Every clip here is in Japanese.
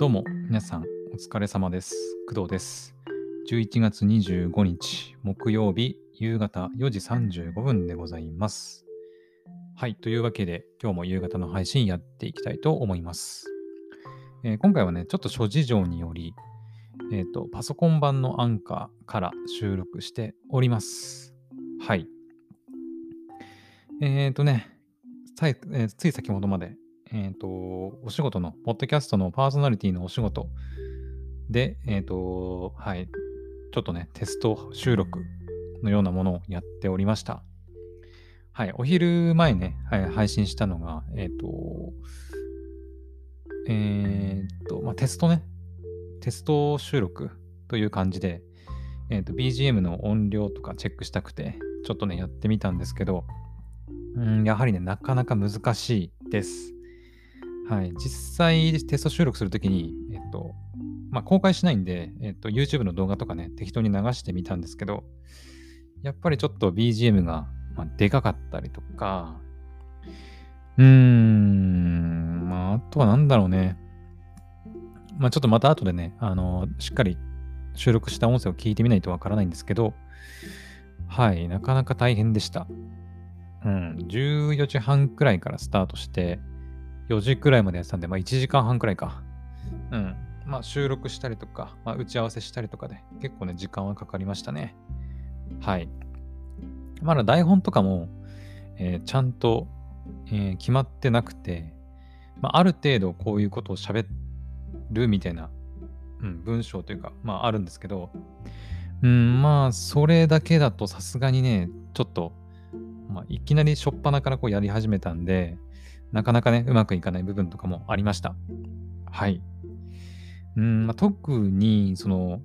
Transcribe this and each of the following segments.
どうも、皆さん、お疲れ様です。工藤です。11月25日、木曜日、夕方4時35分でございます。はい、というわけで、今日も夕方の配信やっていきたいと思います。えー今回はね、ちょっと諸事情により、えっ、と、パソコン版のアンカーから収録しております。はい。えっ、とね、さえつい先ほどまで、えっ、と、お仕事の、ポッドキャストのパーソナリティのお仕事で、えっ、と、はい、ちょっとね、テスト収録のようなものをやっておりました。はい、お昼前ね、はい、配信したのが、えっ、と、えっ、と、まあ、テストね、テスト収録という感じで、えっ、と、BGM の音量とかチェックしたくて、ちょっとね、やってみたんですけど、うん、やはりね、なかなか難しいです。はい。実際、テスト収録するときに、えっと、まあ、公開しないんで、えっと、YouTube の動画とかね、適当に流してみたんですけど、やっぱりちょっと BGM が、まあ、でかかったりとか、うーん、まあ、あとはなんだろうね。まあ、ちょっとまた後でね、あの、しっかり収録した音声を聞いてみないとわからないんですけど、はい、なかなか大変でした。うん、14時半くらいからスタートして、4時くらいまでやってたんで、まあ1時間半くらいか。うん。まあ収録したりとか、まあ打ち合わせしたりとかで、結構ね、時間はかかりましたね。はい。まだ台本とかも、えーちゃんと、えー決まってなくて、まあある程度こういうことを喋るみたいな、うん、文章というか、まああるんですけど、うん、まあそれだけだとさすがにね、ちょっと、まあ、いきなり初っ端からこうやり始めたんで、なかなかね、うまくいかない部分とかもありました。はい。うん、まあ、特に、その、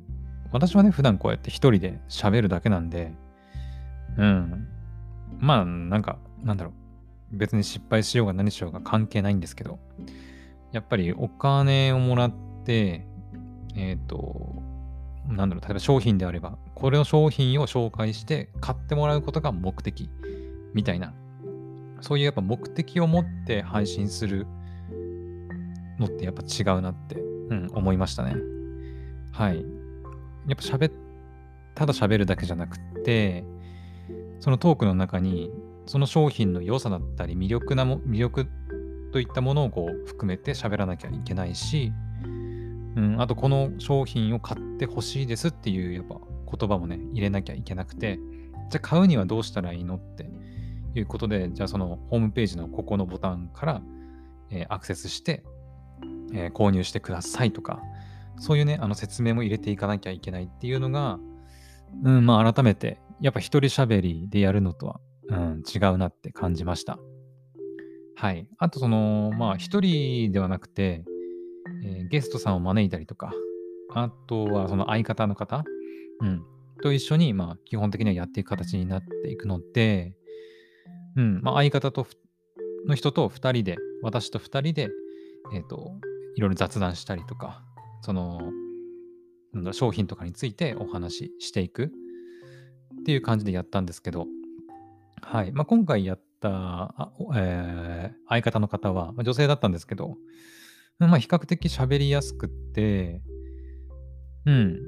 私はね、普段こうやって一人で喋るだけなんで、うん。まあ、なんか、なんだろう。別に失敗しようが何しようが関係ないんですけど、やっぱりお金をもらって、えっ、と、なんだろう、例えば商品であれば、これの商品を紹介して買ってもらうことが目的みたいな、そういうやっぱ目的を持って配信するのってやっぱ違うなって、うん、思いましたね。はい。やっぱ喋っ、ただ喋るだけじゃなくて、そのトークの中に、その商品の良さだったり、魅力なも、魅力といったものをこう含めて喋らなきゃいけないし、うん、あとこの商品を買ってほしいですっていうやっぱ言葉もね、入れなきゃいけなくて、じゃあ買うにはどうしたらいいのっていうことで、じゃあそのホームページのここのボタンから、えーアクセスして、えー購入してくださいとか、そういうね、あの説明も入れていかなきゃいけないっていうのが、うん、まあ改めて、やっぱ一人喋りでやるのとは、うん、違うなって感じました。はい。あとその、まあ一人ではなくて、えーゲストさんを招いたりとか、あとはその相方の方、うん、と一緒に、まあ基本的にはやっていく形になっていくので、うん、まあ相方との人と2人で、私と2人で、えっ、と、いろいろ雑談したりとか、その、なんだ商品とかについてお話ししていくっていう感じでやったんですけど、はい。まあ、今回やった、あえー相方の方は、まあ女性だったんですけど、まあ、比較的喋りやすくって、うん。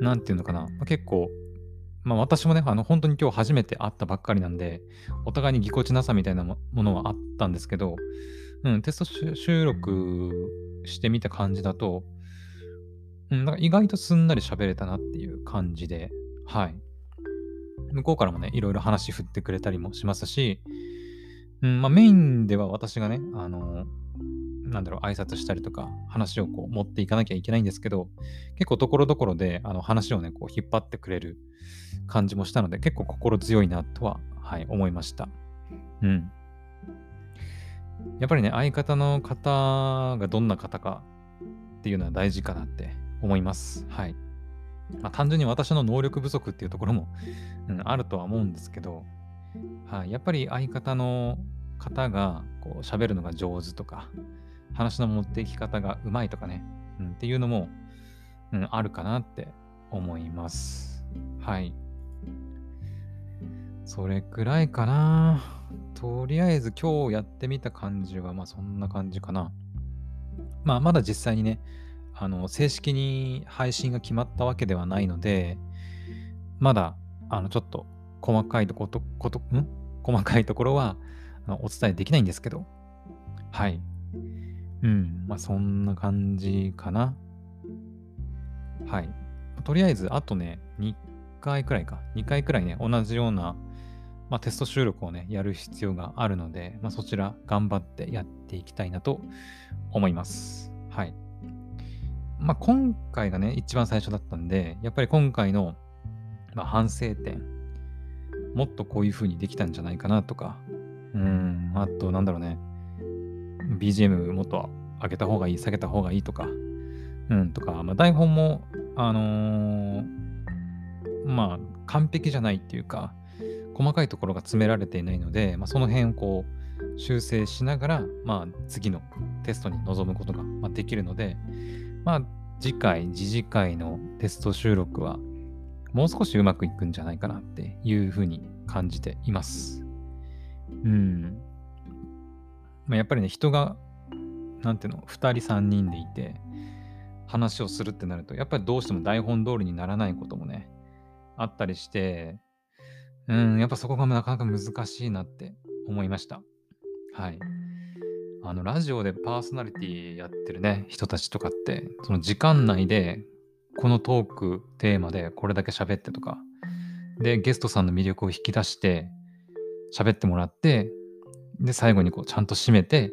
なんていうのかな。まあ結構、まあ私もね、あの本当に今日初めて会ったばっかりなんで、お互いにぎこちなさみたいなものはあったんですけど、うん、テスト収録してみた感じだと、うん、なんか意外とすんなり喋れたなっていう感じで、はい。向こうからもね、いろいろ話振ってくれたりもしますし、うん、まあメインでは私がね、あの、なんだろう、挨拶したりとか、話をこう持っていかなきゃいけないんですけど、結構ところどころであの話をね、こう引っ張ってくれる感じもしたので、結構心強いなとは、はい、思いました。うん。やっぱりね、相方の方がどんな方かっていうのは大事かなって思います。はい。まあ、単純に私の能力不足っていうところも、うん、あるとは思うんですけど、はい、やっぱり相方の方がこう喋るのが上手とか、話の持っていき方がうまいとかね、うん、っていうのも、うん、あるかなって思います。はい。それくらいかな。とりあえず今日やってみた感じは、まあそんな感じかな。まあ、まだ実際にね、あの、正式に配信が決まったわけではないので、まだ、あの、ちょっと細かいとこと、こと、ん？細かいところはお伝えできないんですけど、はい。うん、まあそんな感じかな。はい。とりあえず、あとね、2回くらいか。2回くらいね、同じような、まあ、テスト収録をね、やる必要があるので、まあ、そちら頑張ってやっていきたいなと思います。はい。まあ、今回がね、一番最初だったんで、やっぱり今回の、まあ、反省点、もっとこういう風にできたんじゃないかなとか、うん、あと、なんだろうね、BGM もっと上げた方がいい、下げた方がいいとか、うん、とか、まあ、台本も、あのー、まあ、完璧じゃないっていうか、細かいところが詰められていないので、まあ、その辺をこう、修正しながら、まあ、次のテストに臨むことが、できるので、まあ、次回、次次回のテスト収録は、もう少しうまくいくんじゃないかなっていうふうに感じています。うん。まあ、やっぱりね、人が、なんていうの、2人3人でいて、話をするってなると、やっぱりどうしても台本通りにならないこともね、あったりして、うん、やっぱそこがなかなか難しいなって思いました。はい。あの、ラジオでパーソナリティやってるね、人たちとかって、その時間内で、このトークテーマでこれだけ喋ってとか、で、ゲストさんの魅力を引き出して、喋ってもらって、で、最後にこう、ちゃんと締めて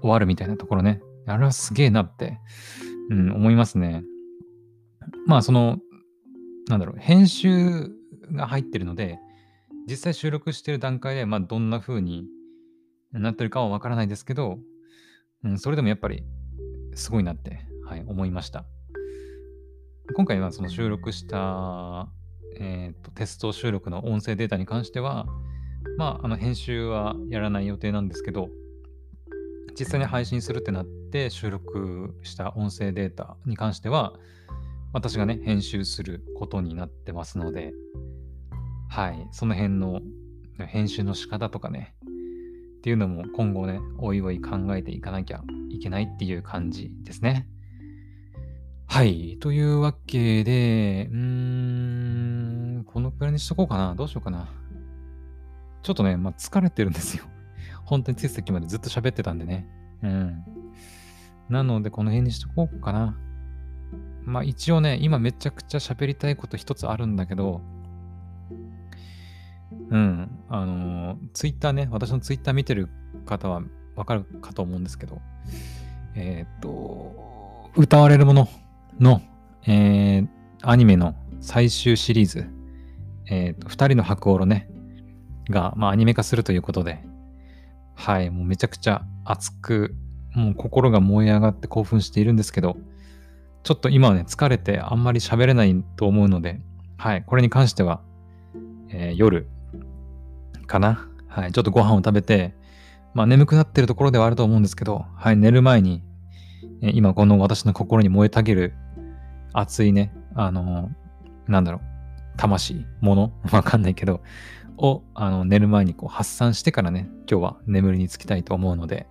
終わるみたいなところね。あれはすげえなって、うん、思いますね。まあ、その、なんだろう、編集が入ってるので、実際収録してる段階で、まあ、どんな風になってるかはわからないですけど、うん、それでもやっぱりすごいなって、はい、思いました。今回はその収録した、えーと、テスト収録の音声データに関しては、まあ、あの編集はやらない予定なんですけど、実際に配信するってなって収録した音声データに関しては、私がね、編集することになってますので、はい、その辺の編集の仕方とかね、っていうのも今後ね、おいおい考えていかなきゃいけないっていう感じですね。はい。というわけで、うーん、このくらいにしとこうかな。どうしようかな。ちょっとね、まあ、疲れてるんですよ。本当についさっきまでずっと喋ってたんでね。うん。なので、この辺にしとこうかな。まあ、一応ね、今めちゃくちゃ喋りたいこと一つあるんだけど、うん。あの、ツイッターね、私のツイッター見てる方はわかるかと思うんですけど、えっ、と、歌われるものの、えー、アニメの最終シリーズ、えっ、と、二人の白オロね、が、まあ、アニメ化するということで、はい、もうめちゃくちゃ熱く、もう心が燃え上がって興奮しているんですけど、ちょっと今はね、疲れてあんまり喋れないと思うので、はい、これに関しては、えー、夜かな。はい、ちょっとご飯を食べて、まあ眠くなってるところではあると思うんですけど、はい、寝る前に、えー、今この私の心に燃えたげる熱いね、あのー、なんだろう、魂、もの わかんないけど、をあの寝る前にこう発散してからね、今日は眠りにつきたいと思うので、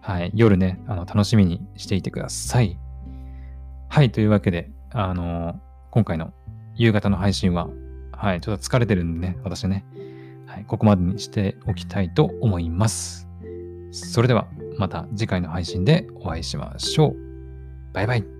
はい、夜ね、あの楽しみにしていてください。はい、というわけで、あの今回の夕方の配信は、はい、ちょっと疲れてるんでね、私ね、はい、ここまでにしておきたいと思います。それでは、また次回の配信でお会いしましょう。バイバイ。